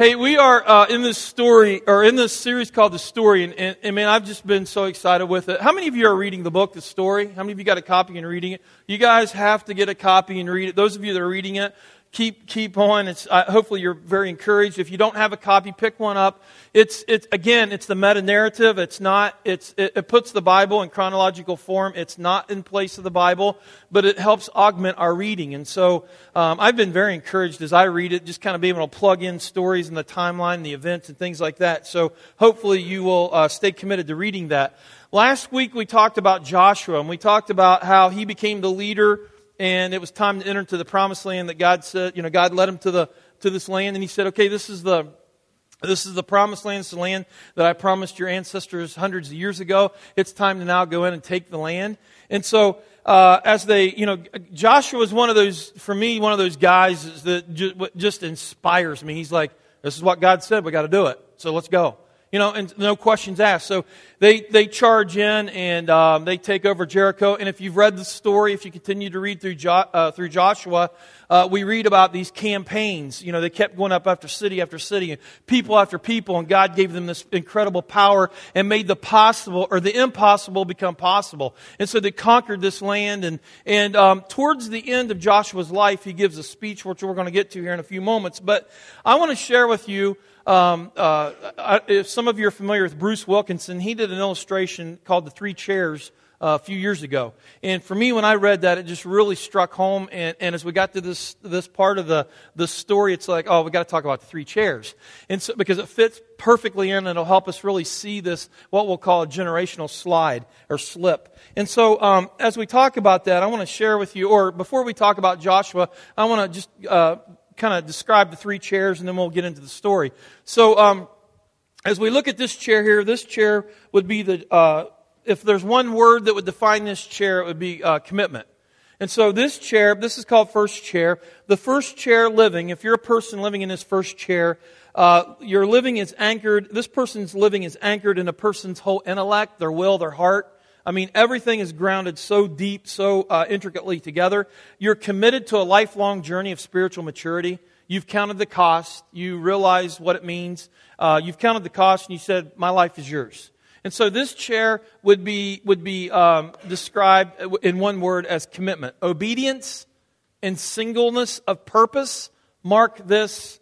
Hey, we are uh, in this story, or in this series called The Story, and, and, and, man, I've just been so excited with it. How many of you are reading the book, The Story? How many of you got a copy and reading it? You guys have to get a copy and read it. Those of you that are reading it, keep keep on. It's uh, hopefully you're very encouraged. If you don't have a copy, pick one up. It's it's again, it's the meta narrative. It's not. It's it, it, puts the Bible in chronological form. It's not in place of the Bible, but it helps augment our reading. And so um, I've been very encouraged as I read it, just kind of being able to plug in stories in the timeline, the events, and things like that. So hopefully you will uh, stay committed to reading that. Last week we talked about Joshua, and we talked about how he became the leader and it was time to enter into the promised land that God said, you know, God led him to the to this land, and he said, okay, this is the this is the promised land, it's the land that I promised your ancestors hundreds of years ago. It's time to now go in and take the land. And so, uh, as they, you know, Joshua is one of those, for me, one of those guys that just, just inspires me. He's like, this is what God said, we got to do it. So let's go you know, and no questions asked. So they, they charge in and um, they take over Jericho. And if you've read the story, if you continue to read through, jo- uh, through Joshua, uh, we read about these campaigns. You know, they kept going up after city after city, and people after people, and God gave them this incredible power and made the possible or the impossible become possible. And so they conquered this land. And, and um, towards the end of Joshua's life, he gives a speech, which we're going to get to here in a few moments. But I want to share with you um, uh, if some of you are familiar with Bruce Wilkinson, he did an illustration called The Three Chairs uh, a few years ago. And for me, when I read that, it just really struck home. And, and as we got to this, this part of the, the story, it's like, oh, we got to talk about the three chairs. And so, because it fits perfectly in and it'll help us really see this, what we'll call a generational slide or slip. And so, um, as we talk about that, I want to share with you, or before we talk about Joshua, I want to just uh, kind of describe the three chairs and then we'll get into the story. So, um, as we look at this chair here, this chair would be the, uh, if there's one word that would define this chair, it would be uh, commitment. And so this chair, this is called first chair. The first chair living, if you're a person living in this first chair, uh, your living is anchored, this person's living is anchored in a person's whole intellect, their will, their heart. I mean, everything is grounded so deep, so uh, intricately together. You're committed to a lifelong journey of spiritual maturity. You've counted the cost. You realize what it means. Uh, you've counted the cost, and you said, "My life is yours." And so, this chair would be would be um, described in one word as commitment, obedience, and singleness of purpose. Mark this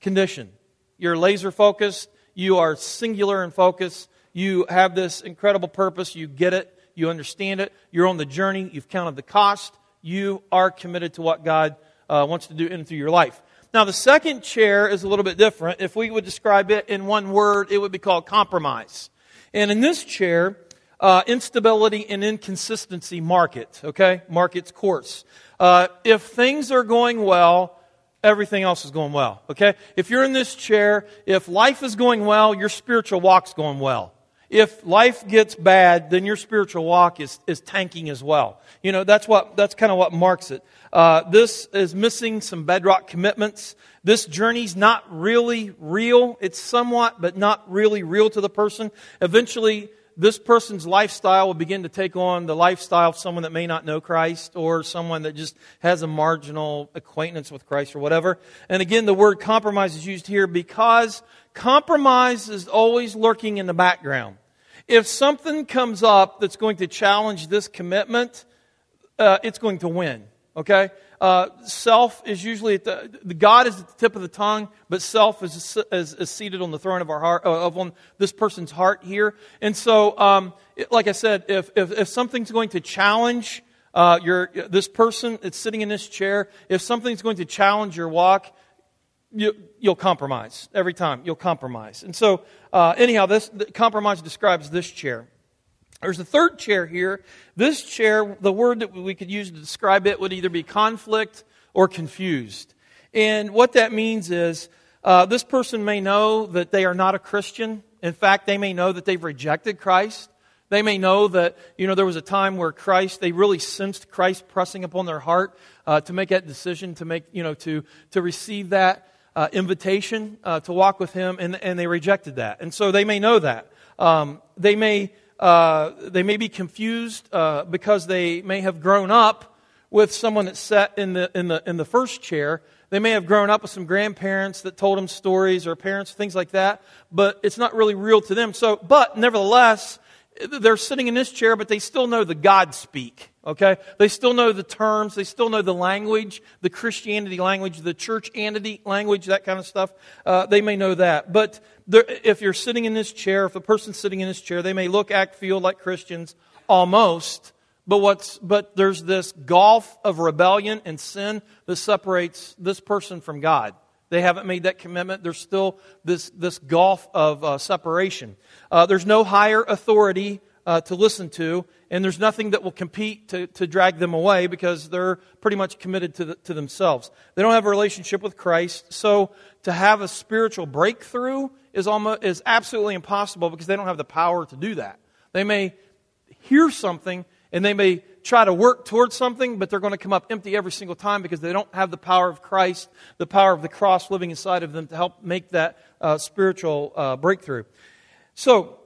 condition. You're laser focused. You are singular in focus. You have this incredible purpose. You get it. You understand it. You're on the journey. You've counted the cost. You are committed to what God uh, wants to do in through your life. Now, the second chair is a little bit different. If we would describe it in one word, it would be called compromise. And in this chair, uh, instability and inconsistency mark it, okay? Mark its course. Uh, if things are going well, everything else is going well, okay? If you're in this chair, if life is going well, your spiritual walk's going well if life gets bad, then your spiritual walk is, is tanking as well. You know, that's what, that's kind of what marks it. Uh, this is missing some bedrock commitments. This journey's not really real. It's somewhat, but not really real to the person. Eventually, this person's lifestyle will begin to take on the lifestyle of someone that may not know Christ or someone that just has a marginal acquaintance with Christ or whatever. And again, the word compromise is used here because compromise is always lurking in the background if something comes up that's going to challenge this commitment, uh, it's going to win. Okay? Uh, self is usually at the, the, God is at the tip of the tongue, but self is, is, is seated on the throne of our heart, uh, of on this person's heart here. And so, um, it, like I said, if, if, if something's going to challenge uh, your this person that's sitting in this chair, if something's going to challenge your walk, you, will compromise every time. You'll compromise. And so, uh, anyhow, this compromise describes this chair. There's a third chair here. This chair, the word that we could use to describe it would either be conflict or confused. And what that means is uh, this person may know that they are not a Christian. In fact, they may know that they've rejected Christ. They may know that, you know, there was a time where Christ, they really sensed Christ pressing upon their heart uh, to make that decision, to make, you know, to, to receive that uh, invitation uh, to walk with him, and, and they rejected that. And so they may know that. Um, they, may, uh, they may be confused uh, because they may have grown up with someone that sat in the, in the, in the first chair. They may have grown up with some grandparents that told them stories or parents, things like that, but it's not really real to them. So, but nevertheless, they're sitting in this chair, but they still know the God speak. Okay? They still know the terms. They still know the language, the Christianity language, the church churchianity language, that kind of stuff. Uh, they may know that. But if you're sitting in this chair, if a person's sitting in this chair, they may look, act, feel like Christians almost. But what's, but there's this gulf of rebellion and sin that separates this person from God. They haven't made that commitment. There's still this, this gulf of uh, separation. Uh, there's no higher authority uh, to listen to, and there's nothing that will compete to, to drag them away because they're pretty much committed to, the, to themselves. They don't have a relationship with Christ, so to have a spiritual breakthrough is, almost, is absolutely impossible because they don't have the power to do that. They may hear something and they may try to work towards something, but they're going to come up empty every single time because they don't have the power of Christ, the power of the cross living inside of them to help make that uh, spiritual uh, breakthrough. So,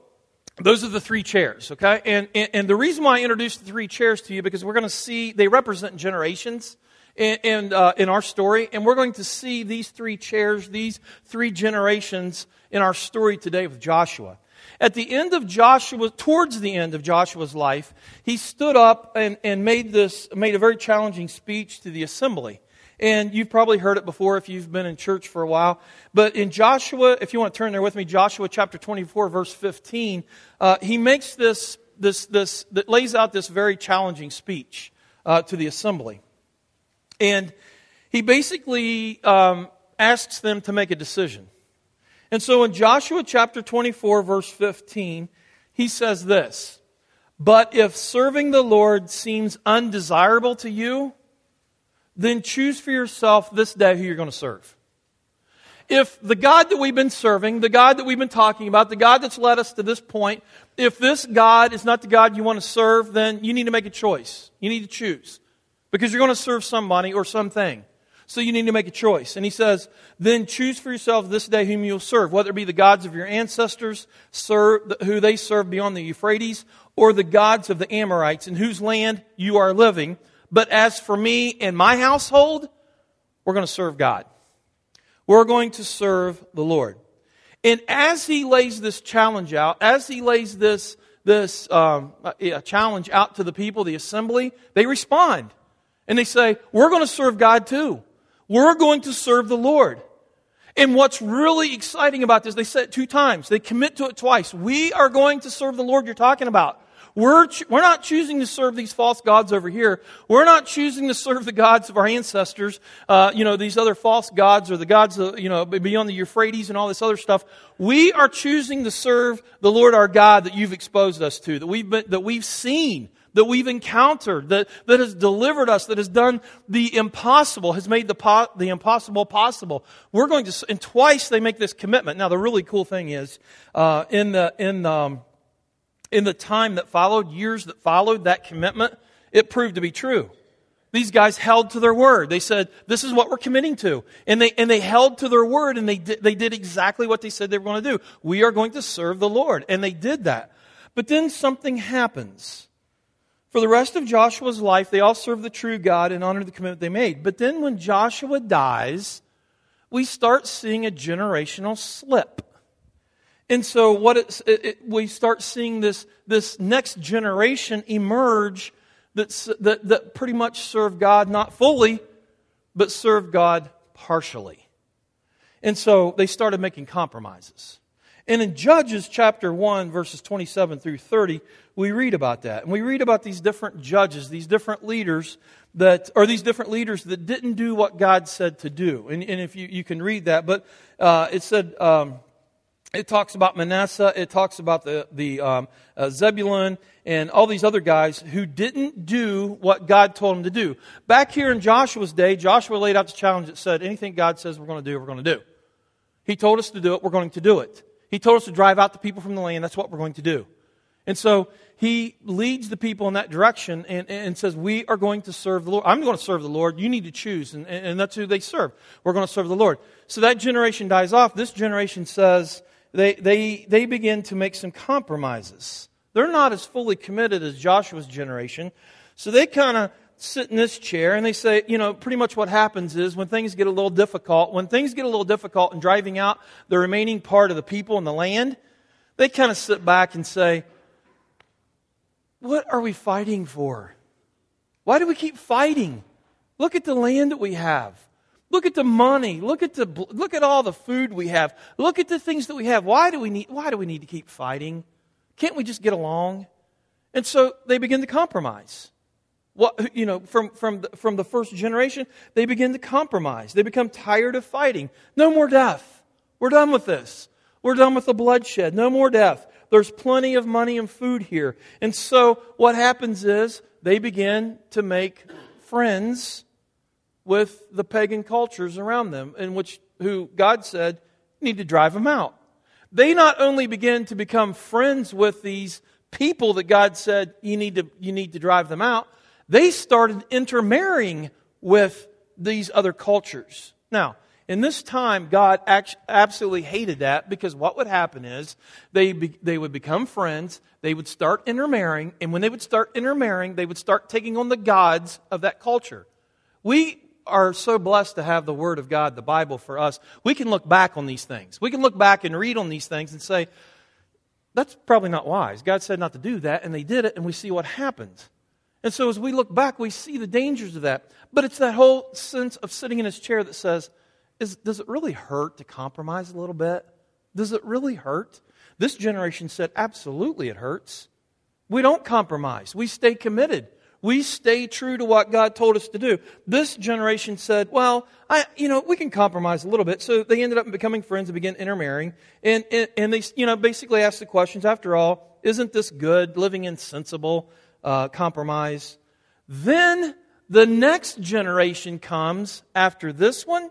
those are the three chairs, okay? And, and, and, the reason why I introduced the three chairs to you, because we're going to see, they represent generations in, in, uh, in our story, and we're going to see these three chairs, these three generations in our story today with Joshua. At the end of Joshua, towards the end of Joshua's life, he stood up and, and made this, made a very challenging speech to the assembly. And you've probably heard it before if you've been in church for a while. But in Joshua, if you want to turn there with me, Joshua chapter 24, verse 15, uh, he makes this, this, this, that lays out this very challenging speech uh, to the assembly. And he basically um, asks them to make a decision. And so in Joshua chapter 24, verse 15, he says this But if serving the Lord seems undesirable to you, then choose for yourself this day who you're going to serve. If the God that we've been serving, the God that we've been talking about, the God that's led us to this point, if this God is not the God you want to serve, then you need to make a choice. You need to choose. Because you're going to serve somebody or something. So you need to make a choice. And he says, then choose for yourself this day whom you'll serve, whether it be the gods of your ancestors, serve, who they served beyond the Euphrates, or the gods of the Amorites in whose land you are living. But as for me and my household, we're going to serve God. We're going to serve the Lord. And as he lays this challenge out, as he lays this, this um, challenge out to the people, the assembly, they respond. And they say, We're going to serve God too. We're going to serve the Lord. And what's really exciting about this, they said it two times. They commit to it twice. We are going to serve the Lord you're talking about. We're, we're not choosing to serve these false gods over here. We're not choosing to serve the gods of our ancestors, uh, you know, these other false gods or the gods, of, you know, beyond the Euphrates and all this other stuff. We are choosing to serve the Lord our God that you've exposed us to, that we've been, that we've seen that we've encountered, that, that has delivered us, that has done the impossible, has made the, po- the impossible possible. We're going to, and twice they make this commitment. Now, the really cool thing is, uh, in the, in, um, in the time that followed, years that followed that commitment, it proved to be true. These guys held to their word. They said, this is what we're committing to. And they, and they held to their word and they did, they did exactly what they said they were going to do. We are going to serve the Lord. And they did that. But then something happens. For the rest of Joshua's life, they all served the true God and honored the commitment they made. But then when Joshua dies, we start seeing a generational slip. And so what it, it, we start seeing this, this next generation emerge that's, that, that pretty much serve God not fully, but serve God partially. And so they started making compromises. And in Judges chapter 1, verses 27 through 30, we read about that. And we read about these different judges, these different leaders that, or these different leaders that didn't do what God said to do. And, and if you, you can read that, but uh, it said, um, it talks about Manasseh, it talks about the, the um, uh, Zebulun, and all these other guys who didn't do what God told them to do. Back here in Joshua's day, Joshua laid out the challenge that said, anything God says we're going to do, we're going to do. He told us to do it, we're going to do it. He told us to drive out the people from the land. That's what we're going to do. And so he leads the people in that direction and, and says, We are going to serve the Lord. I'm going to serve the Lord. You need to choose. And, and that's who they serve. We're going to serve the Lord. So that generation dies off. This generation says they, they, they begin to make some compromises. They're not as fully committed as Joshua's generation. So they kind of sit in this chair and they say, you know, pretty much what happens is when things get a little difficult, when things get a little difficult in driving out the remaining part of the people and the land, they kind of sit back and say, what are we fighting for? Why do we keep fighting? Look at the land that we have. Look at the money. Look at the look at all the food we have. Look at the things that we have. Why do we need why do we need to keep fighting? Can't we just get along? And so they begin to compromise. What, you know, from, from, the, from the first generation, they begin to compromise. They become tired of fighting. No more death. We're done with this. We're done with the bloodshed. No more death. There's plenty of money and food here. And so what happens is they begin to make friends with the pagan cultures around them, in which who God said need to drive them out. They not only begin to become friends with these people that God said you need to, you need to drive them out, they started intermarrying with these other cultures. Now, in this time, God absolutely hated that because what would happen is they, be, they would become friends, they would start intermarrying, and when they would start intermarrying, they would start taking on the gods of that culture. We are so blessed to have the Word of God, the Bible for us. We can look back on these things. We can look back and read on these things and say, that's probably not wise. God said not to do that, and they did it, and we see what happens. And so as we look back, we see the dangers of that. But it's that whole sense of sitting in his chair that says, is, does it really hurt to compromise a little bit? Does it really hurt? This generation said, absolutely it hurts. We don't compromise. We stay committed. We stay true to what God told us to do. This generation said, well, I, you know, we can compromise a little bit. So they ended up becoming friends and began intermarrying. And, and, and they, you know, basically asked the questions, after all, isn't this good? Living in sensible uh, compromise. Then the next generation comes after this one,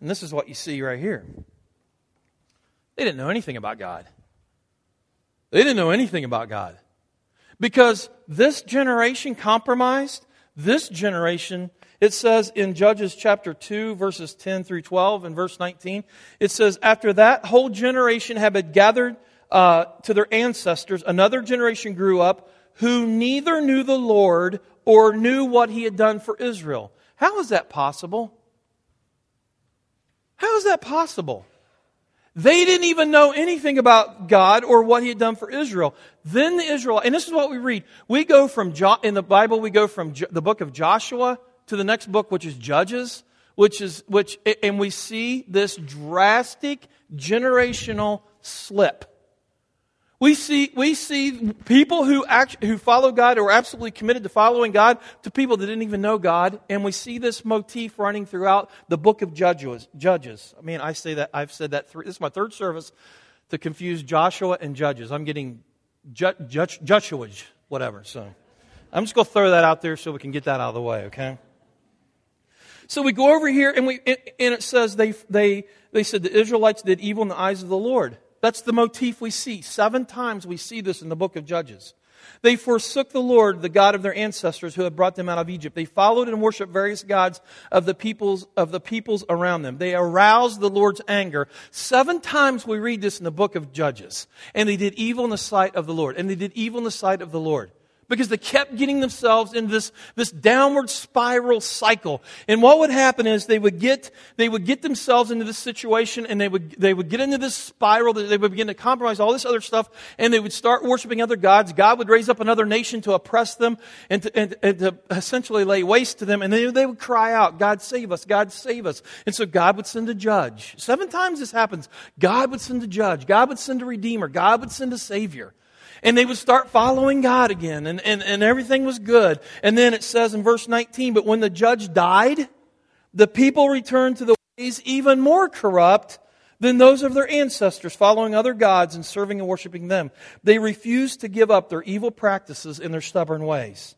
and this is what you see right here. They didn't know anything about God. They didn't know anything about God. Because this generation compromised, this generation, it says in Judges chapter 2, verses 10 through 12 and verse 19, it says, After that whole generation had been gathered uh, to their ancestors, another generation grew up who neither knew the Lord or knew what he had done for Israel. How is that possible? How is that possible? They didn't even know anything about God or what he had done for Israel. Then the Israel, and this is what we read. We go from, in the Bible, we go from the book of Joshua to the next book, which is Judges, which is, which, and we see this drastic generational slip. We see, we see people who, act, who follow God or are absolutely committed to following God to people that didn't even know God. And we see this motif running throughout the book of Judges. Judges. I mean, I say that, I've said that three, this is my third service to confuse Joshua and Judges. I'm getting Joshua, whatever. So I'm just going to throw that out there so we can get that out of the way, okay? So we go over here and we, and it says they, they, they said the Israelites did evil in the eyes of the Lord. That's the motif we see. Seven times we see this in the book of Judges. They forsook the Lord, the God of their ancestors who had brought them out of Egypt. They followed and worshiped various gods of the peoples, of the peoples around them. They aroused the Lord's anger. Seven times we read this in the book of Judges. And they did evil in the sight of the Lord. And they did evil in the sight of the Lord because they kept getting themselves into this, this downward spiral cycle. And what would happen is they would get, they would get themselves into this situation and they would, they would get into this spiral that they would begin to compromise all this other stuff and they would start worshiping other gods. God would raise up another nation to oppress them and to, and, and to essentially lay waste to them. And they, they would cry out, God save us, God save us. And so God would send a judge. Seven times this happens. God would send a judge. God would send a redeemer. God would send a savior and they would start following God again, and, and, and everything was good. And then it says in verse 19, but when the judge died, the people returned to the ways even more corrupt than those of their ancestors, following other gods and serving and worshiping them. They refused to give up their evil practices and their stubborn ways.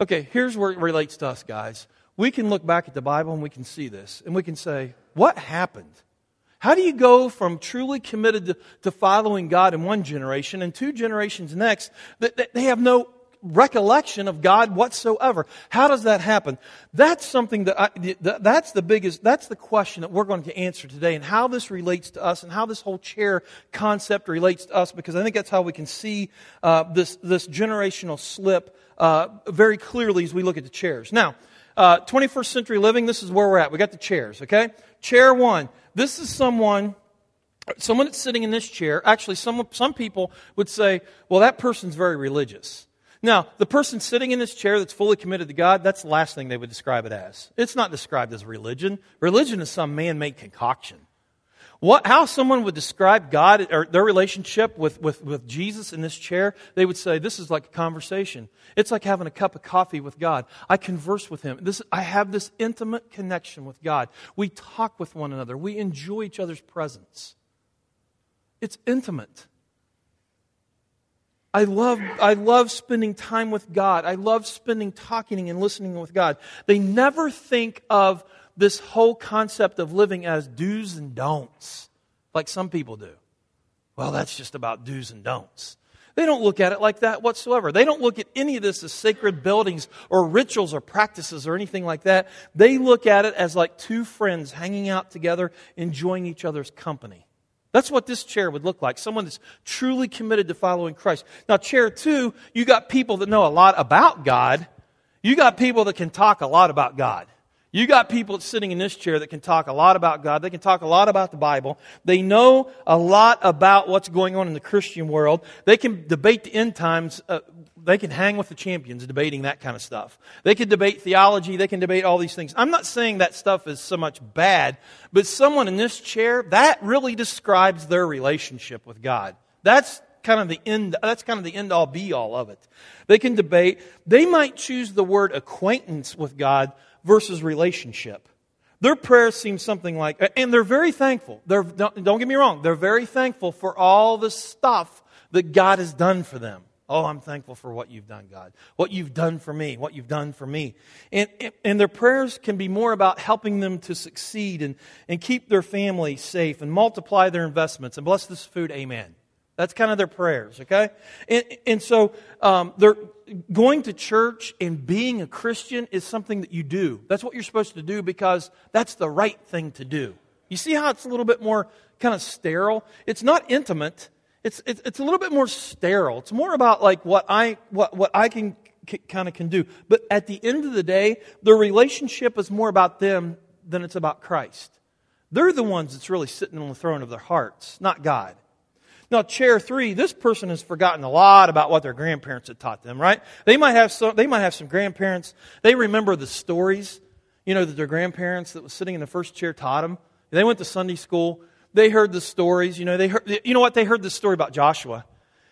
Okay, here's where it relates to us, guys. We can look back at the Bible and we can see this, and we can say, what happened? How do you go from truly committed to, to following God in one generation and two generations next that, that they have no recollection of God whatsoever. How does that happen? That's something that I, that's the biggest, that's the question that we're going to answer today and how this relates to us and how this whole chair concept relates to us because I think that's how we can see uh, this, this generational slip uh, very clearly as we look at the chairs. Now, uh, 21st century living, this is where we're at. We got the chairs, okay? Chair one. This is someone someone that's sitting in this chair, actually, some, some people would say, well, that person's very religious. Now, the person sitting in this chair that's fully committed to God, that's the last thing they would describe it as. It's not described as religion. Religion is some man made concoction. What, how someone would describe God or their relationship with, with, with Jesus in this chair, they would say, This is like a conversation. It's like having a cup of coffee with God. I converse with Him. This, I have this intimate connection with God. We talk with one another, we enjoy each other's presence. It's intimate. I love, I love spending time with God. I love spending talking and listening with God. They never think of this whole concept of living as do's and don'ts, like some people do. Well, that's just about do's and don'ts. They don't look at it like that whatsoever. They don't look at any of this as sacred buildings or rituals or practices or anything like that. They look at it as like two friends hanging out together, enjoying each other's company. That's what this chair would look like. Someone that's truly committed to following Christ. Now, chair two, you got people that know a lot about God. You got people that can talk a lot about God. You got people sitting in this chair that can talk a lot about God. They can talk a lot about the Bible. They know a lot about what's going on in the Christian world. They can debate the end times uh, they can hang with the champions debating that kind of stuff. They can debate theology. They can debate all these things. I'm not saying that stuff is so much bad, but someone in this chair, that really describes their relationship with God. That's kind of the end, that's kind of the end all be all of it. They can debate. They might choose the word acquaintance with God versus relationship. Their prayers seem something like, and they're very thankful. They're, don't, don't get me wrong, they're very thankful for all the stuff that God has done for them. Oh, I'm thankful for what you've done, God. What you've done for me, what you've done for me. And, and their prayers can be more about helping them to succeed and, and keep their family safe and multiply their investments and bless this food. Amen. That's kind of their prayers, okay? And, and so um, they're going to church and being a Christian is something that you do. That's what you're supposed to do because that's the right thing to do. You see how it's a little bit more kind of sterile? It's not intimate it's, it's, it's a little bit more sterile. It's more about like what I, what, what I can, kind of can do. But at the end of the day, the relationship is more about them than it's about Christ. They're the ones that's really sitting on the throne of their hearts, not God. Now, chair three, this person has forgotten a lot about what their grandparents had taught them, right? They might have some, they might have some grandparents. They remember the stories, you know, that their grandparents that was sitting in the first chair taught them. They went to Sunday school. They heard the stories. You know, they heard, you know what? They heard the story about Joshua.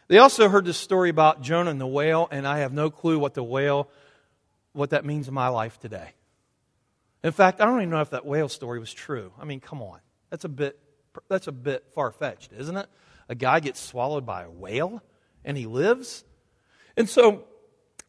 They also heard the story about Jonah and the whale, and I have no clue what the whale, what that means in my life today. In fact, I don't even know if that whale story was true. I mean, come on. That's a bit, that's a bit far fetched, isn't it? A guy gets swallowed by a whale and he lives. And so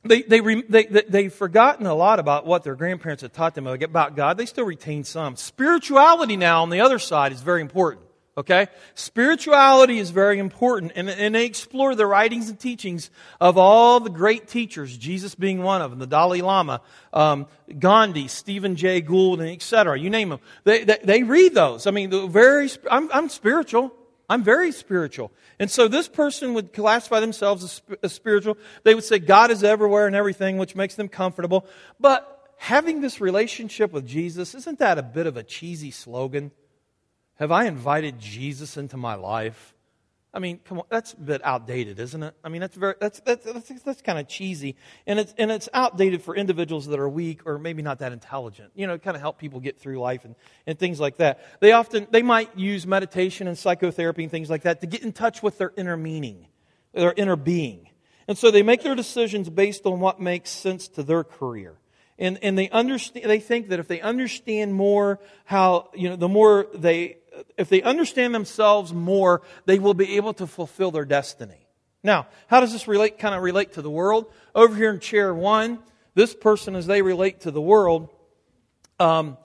they, they, they, they've forgotten a lot about what their grandparents had taught them about God. They still retain some. Spirituality now on the other side is very important. Okay? Spirituality is very important, and, and they explore the writings and teachings of all the great teachers, Jesus being one of them, the Dalai Lama, um, Gandhi, Stephen Jay Gould, and etc. You name them. They, they, they read those. I mean, very, I'm, I'm spiritual. I'm very spiritual. And so this person would classify themselves as, as spiritual. They would say God is everywhere and everything, which makes them comfortable. But having this relationship with Jesus, isn't that a bit of a cheesy slogan? Have I invited Jesus into my life? I mean, come on, that's a bit outdated, isn't it? I mean, that's very that's that's that's, that's kind of cheesy, and it's and it's outdated for individuals that are weak or maybe not that intelligent. You know, kind of help people get through life and and things like that. They often they might use meditation and psychotherapy and things like that to get in touch with their inner meaning, their inner being, and so they make their decisions based on what makes sense to their career. And, and they understand, they think that if they understand more how, you know, the more they if they understand themselves more, they will be able to fulfill their destiny. Now, how does this relate, kind of relate to the world? Over here in chair one, this person, as they relate to the world, um,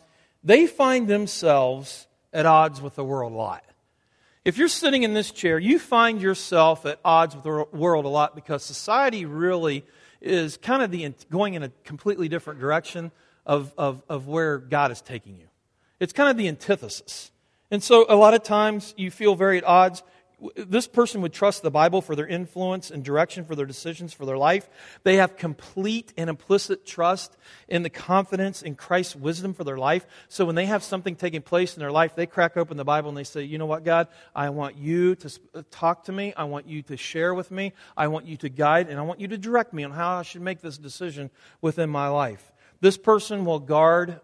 they find themselves at odds with the world a lot. If you're sitting in this chair, you find yourself at odds with the world a lot because society really is kind of the going in a completely different direction of, of, of where God is taking you. It's kind of the antithesis. And so a lot of times you feel very at odds this person would trust the Bible for their influence and direction for their decisions for their life. They have complete and implicit trust in the confidence in Christ's wisdom for their life. So when they have something taking place in their life, they crack open the Bible and they say, You know what, God? I want you to uh, talk to me. I want you to share with me. I want you to guide and I want you to direct me on how I should make this decision within my life. This person will guard,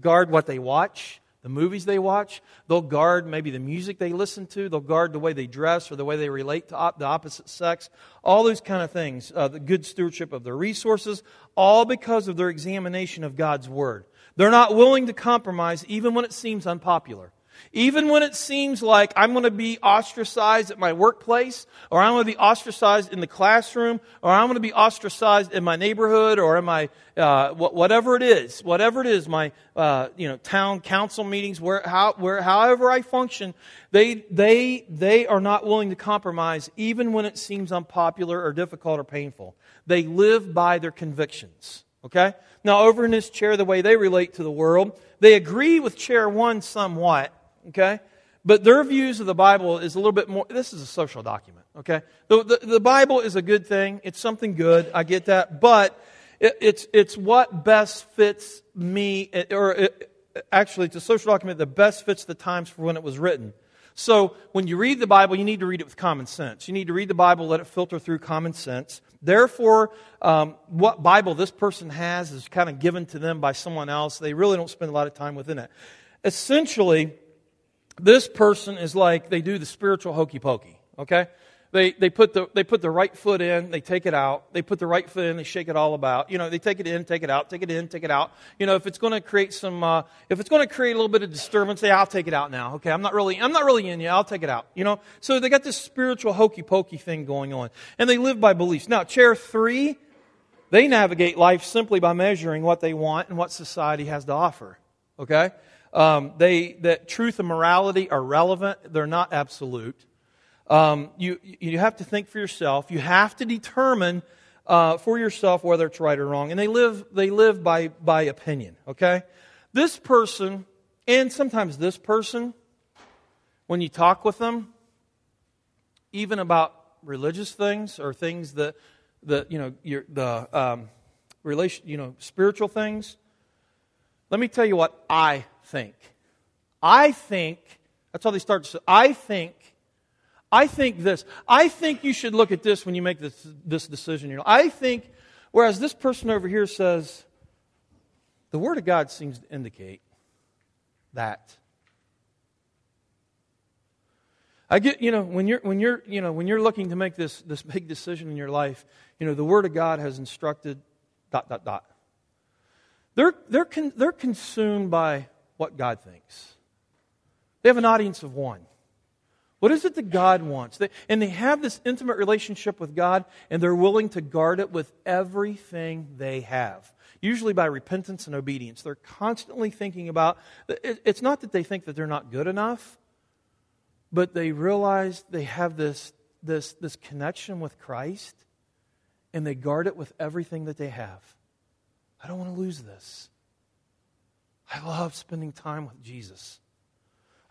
guard what they watch the movies they watch. They'll guard maybe the music they listen to. They'll guard the way they dress or the way they relate to op- the opposite sex. All those kind of things. Uh, the good stewardship of their resources, all because of their examination of God's Word. They're not willing to compromise even when it seems unpopular. Even when it seems like I'm going to be ostracized at my workplace, or I'm going to be ostracized in the classroom, or I'm going to be ostracized in my neighborhood, or in my uh, whatever it is, whatever it is, my uh, you know town council meetings, where, how, where however I function, they they they are not willing to compromise, even when it seems unpopular or difficult or painful. They live by their convictions. Okay. Now, over in this chair, the way they relate to the world, they agree with chair one somewhat okay? But their views of the Bible is a little bit more, this is a social document, okay? The, the, the Bible is a good thing. It's something good. I get that. But it, it's, it's what best fits me, or it, actually, it's a social document that best fits the times for when it was written. So when you read the Bible, you need to read it with common sense. You need to read the Bible, let it filter through common sense. Therefore, um, what Bible this person has is kind of given to them by someone else. They really don't spend a lot of time within it. Essentially, this person is like they do the spiritual hokey pokey, okay? They, they, put the, they put the right foot in, they take it out. They put the right foot in, they shake it all about. You know, they take it in, take it out, take it in, take it out. You know, if it's going to create some, uh, if it's going to create a little bit of disturbance, say, I'll take it out now. Okay, I'm not really, I'm not really in you. I'll take it out. You know, so they got this spiritual hokey pokey thing going on, and they live by beliefs. Now, chair three, they navigate life simply by measuring what they want and what society has to offer. Okay, um, they, that truth and morality are relevant, they're not absolute. Um, you, you have to think for yourself. You have to determine uh, for yourself whether it's right or wrong. And they live, they live by, by opinion, okay? This person, and sometimes this person, when you talk with them, even about religious things or things that, that you know, your, the um, relation, you know, spiritual things, let me tell you what I think. I think, that's how they start to say, I think, I think this. I think you should look at this when you make this, this decision. I think, whereas this person over here says, the Word of God seems to indicate that. I get, you know, when you're, when you're, you know, when you're looking to make this, this big decision in your life, you know, the Word of God has instructed dot, dot, dot. They're, they're, con, they're consumed by what God thinks. They have an audience of one. What is it that God wants? And they have this intimate relationship with God, and they're willing to guard it with everything they have. Usually by repentance and obedience. They're constantly thinking about it, it's not that they think that they're not good enough, but they realize they have this, this, this connection with Christ, and they guard it with everything that they have. I don't want to lose this. I love spending time with Jesus.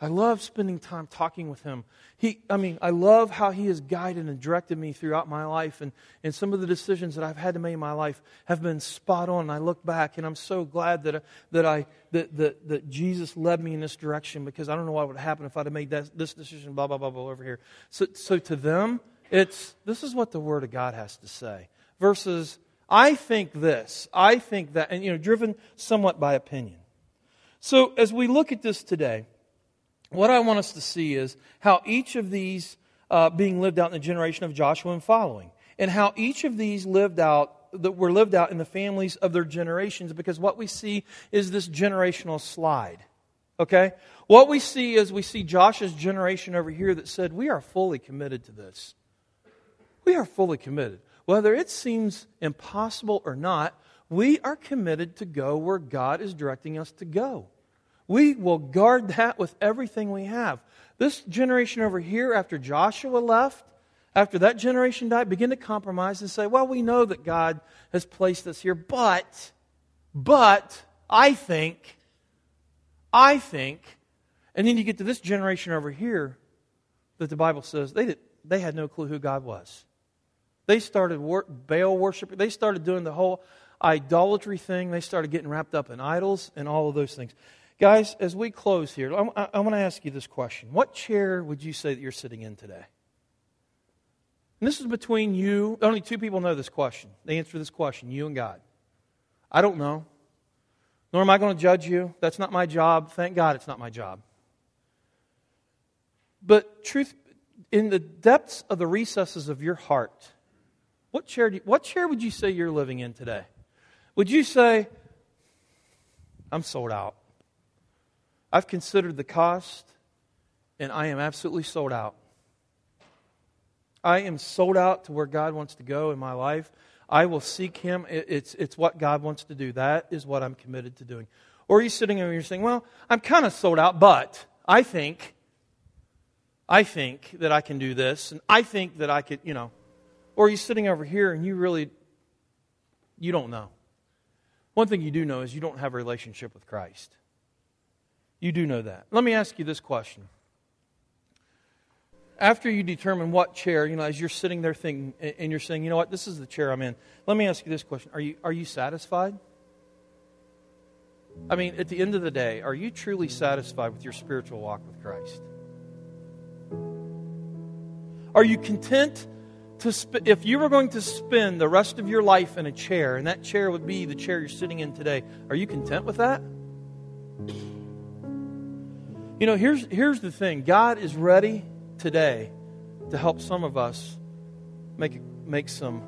I love spending time talking with him. He, I mean, I love how he has guided and directed me throughout my life, and, and some of the decisions that I've had to make in my life have been spot on. I look back, and I'm so glad that, that, I, that, that, that Jesus led me in this direction because I don't know what would happen if I'd have made that, this decision, blah, blah, blah, blah, over here. So, so to them, it's this is what the Word of God has to say versus I think this, I think that, and, you know, driven somewhat by opinion. So, as we look at this today, what I want us to see is how each of these uh, being lived out in the generation of Joshua and following, and how each of these lived out that were lived out in the families of their generations, because what we see is this generational slide. Okay? What we see is we see Joshua's generation over here that said, We are fully committed to this. We are fully committed. Whether it seems impossible or not, we are committed to go where God is directing us to go. We will guard that with everything we have. This generation over here, after Joshua left, after that generation died, begin to compromise and say, well, we know that God has placed us here, but, but, I think, I think, and then you get to this generation over here that the Bible says they, did, they had no clue who God was. They started wor- Baal worship. They started doing the whole idolatry thing. They started getting wrapped up in idols and all of those things. Guys, as we close here, I, I, want to ask you this question. What chair would you say that you're sitting in today? And this is between you. Only two people know this question. They answer this question, you and God. I don't know. Nor am I going to judge you. That's not my job. Thank God it's not my job. But truth, in the depths of the recesses of your heart, what chair, you, what chair would you say you're living in today? Would you say, I'm sold out? I've considered the cost, and I am absolutely sold out. I am sold out to where God wants to go in my life. I will seek Him. It's, it's what God wants to do. That is what I'm committed to doing. Or are you sitting there and you're saying, Well, I'm kind of sold out, but I think, I think that I can do this, and I think that I could, you know. Or are you sitting over here and you really, you don't know. One thing you do know is you don't have a relationship with Christ. You do know that. Let me ask you this question. After you determine what chair, you know, as you're sitting there thinking, and you're saying, you know what, this is the chair I'm in, let me ask you this question Are you, are you satisfied? I mean, at the end of the day, are you truly satisfied with your spiritual walk with Christ? Are you content to, sp- if you were going to spend the rest of your life in a chair, and that chair would be the chair you're sitting in today, are you content with that? You know, here's, here's the thing God is ready today to help some of us make, make some,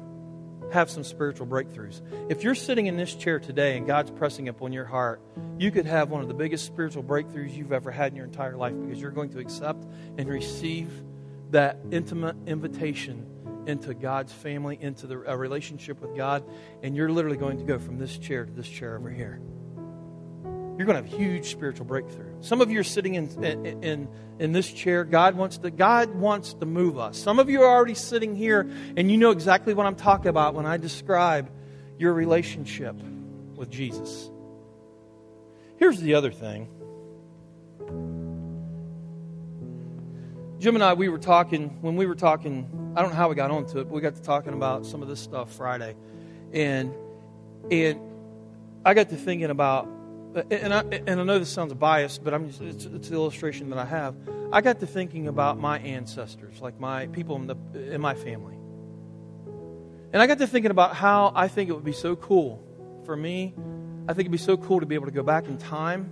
have some spiritual breakthroughs. If you're sitting in this chair today and God's pressing upon your heart, you could have one of the biggest spiritual breakthroughs you've ever had in your entire life because you're going to accept and receive that intimate invitation into God's family, into the, a relationship with God, and you're literally going to go from this chair to this chair over here you're going to have huge spiritual breakthrough. Some of you are sitting in, in, in this chair. God wants, to, God wants to move us. Some of you are already sitting here, and you know exactly what I'm talking about when I describe your relationship with Jesus. Here's the other thing Jim and I, we were talking, when we were talking, I don't know how we got onto it, but we got to talking about some of this stuff Friday. And, and I got to thinking about and I, and I know this sounds biased, but I'm just, it's, it's the illustration that I have. I got to thinking about my ancestors, like my people in, the, in my family. And I got to thinking about how I think it would be so cool for me. I think it'd be so cool to be able to go back in time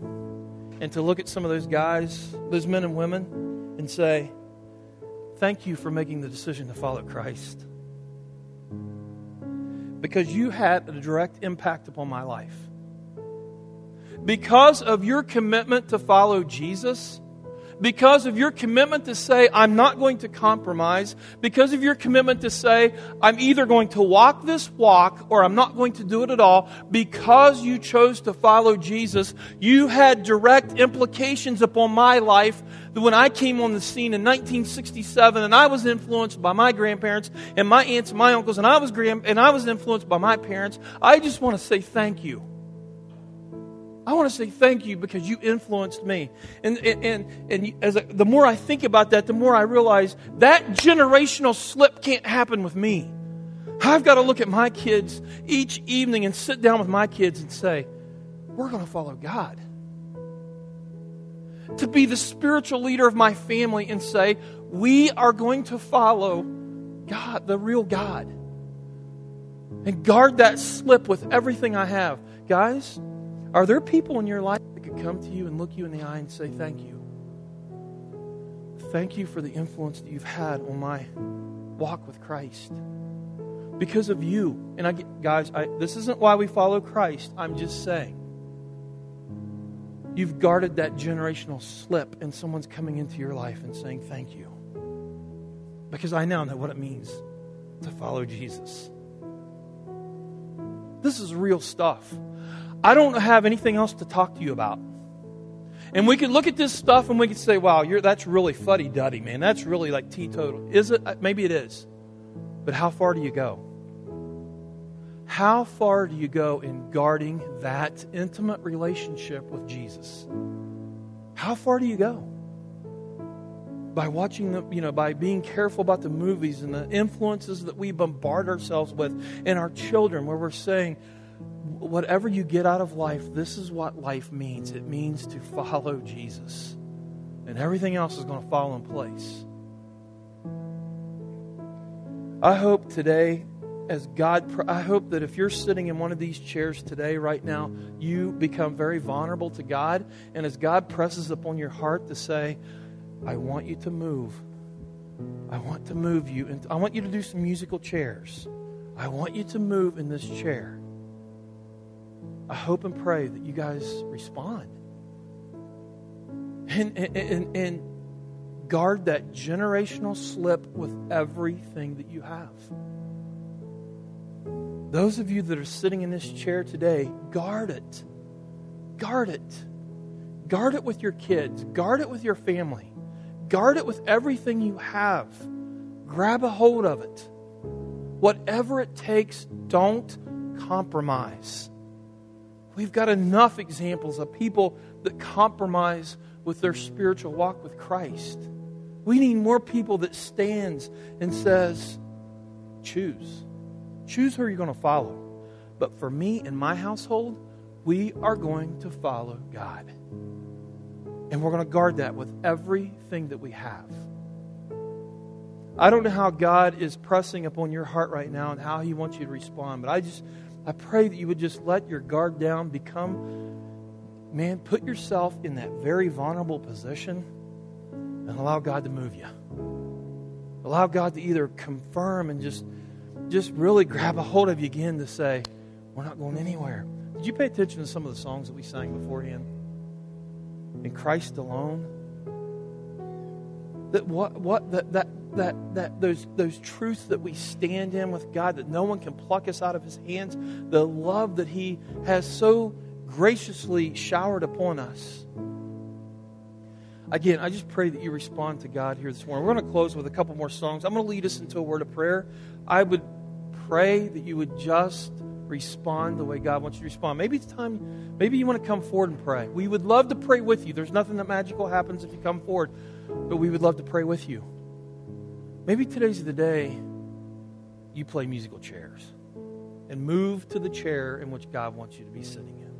and to look at some of those guys, those men and women, and say, Thank you for making the decision to follow Christ. Because you had a direct impact upon my life because of your commitment to follow Jesus, because of your commitment to say, I'm not going to compromise, because of your commitment to say, I'm either going to walk this walk or I'm not going to do it at all, because you chose to follow Jesus, you had direct implications upon my life that when I came on the scene in 1967 and I was influenced by my grandparents and my aunts and my uncles and I was and I was influenced by my parents, I just want to say thank you. I want to say thank you because you influenced me. And, and, and, and as I, the more I think about that, the more I realize that generational slip can't happen with me. I've got to look at my kids each evening and sit down with my kids and say, we're going to follow God. To be the spiritual leader of my family and say, we are going to follow God, the real God. And guard that slip with everything I have. Guys, are there people in your life that could come to you and look you in the eye and say, Thank you? Thank you for the influence that you've had on my walk with Christ. Because of you. And I guys, I, this isn't why we follow Christ. I'm just saying. You've guarded that generational slip, and someone's coming into your life and saying, Thank you. Because I now know what it means to follow Jesus. This is real stuff. I don't have anything else to talk to you about. And we can look at this stuff and we can say, wow, that's really fuddy duddy, man. That's really like teetotal. Is it? Uh, maybe it is. But how far do you go? How far do you go in guarding that intimate relationship with Jesus? How far do you go? By watching the, you know, by being careful about the movies and the influences that we bombard ourselves with and our children, where we're saying, whatever you get out of life, this is what life means. It means to follow Jesus. And everything else is going to fall in place. I hope today, as God, I hope that if you're sitting in one of these chairs today, right now, you become very vulnerable to God. And as God presses upon your heart to say, I want you to move. I want to move you. And I want you to do some musical chairs. I want you to move in this chair. I hope and pray that you guys respond. And, and, and, and guard that generational slip with everything that you have. Those of you that are sitting in this chair today, guard it. Guard it. Guard it with your kids. Guard it with your family. Guard it with everything you have. Grab a hold of it. Whatever it takes, don't compromise. We've got enough examples of people that compromise with their spiritual walk with Christ. We need more people that stands and says, choose. Choose who you're going to follow. But for me and my household, we are going to follow God. And we're going to guard that with everything that we have. I don't know how God is pressing upon your heart right now and how He wants you to respond, but I just I pray that you would just let your guard down, become, man, put yourself in that very vulnerable position and allow God to move you. Allow God to either confirm and just, just really grab a hold of you again to say, we're not going anywhere. Did you pay attention to some of the songs that we sang beforehand? In Christ alone? That what what that that that, that those, those truths that we stand in with God, that no one can pluck us out of his hands, the love that he has so graciously showered upon us. Again, I just pray that you respond to God here this morning. We're going to close with a couple more songs. I'm going to lead us into a word of prayer. I would pray that you would just respond the way God wants you to respond. Maybe it's time, maybe you want to come forward and pray. We would love to pray with you. There's nothing that magical happens if you come forward, but we would love to pray with you. Maybe today's the day you play musical chairs and move to the chair in which God wants you to be sitting in.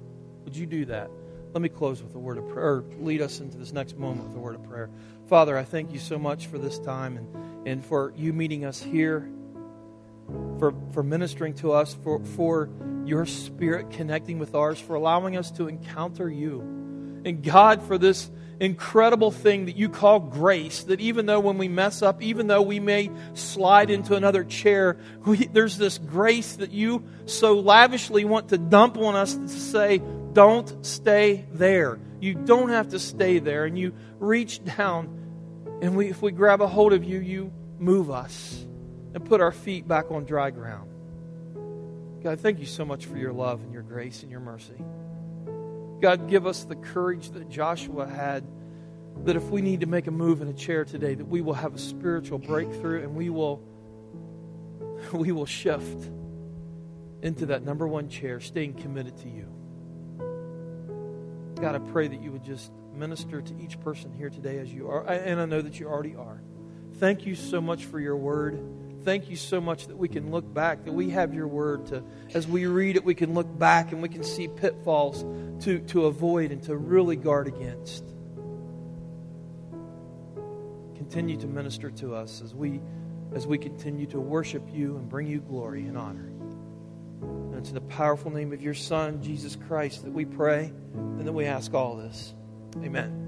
Would you do that? Let me close with a word of prayer, lead us into this next moment with a word of prayer. Father, I thank you so much for this time and, and for you meeting us here, for, for ministering to us, for, for your spirit connecting with ours, for allowing us to encounter you. And God, for this incredible thing that you call grace that even though when we mess up, even though we may slide into another chair, we, there's this grace that you so lavishly want to dump on us to say, don't stay there. You don't have to stay there. And you reach down, and we, if we grab a hold of you, you move us and put our feet back on dry ground. God, thank you so much for your love and your grace and your mercy. God, give us the courage that Joshua had that if we need to make a move in a chair today, that we will have a spiritual breakthrough and we will we will shift into that number one chair, staying committed to you. God, I pray that you would just minister to each person here today as you are, and I know that you already are. Thank you so much for your word. Thank you so much that we can look back, that we have your word to, as we read it, we can look back and we can see pitfalls to, to avoid and to really guard against. Continue to minister to us as we, as we continue to worship you and bring you glory and honor. And it's in the powerful name of your Son, Jesus Christ, that we pray and that we ask all this. Amen.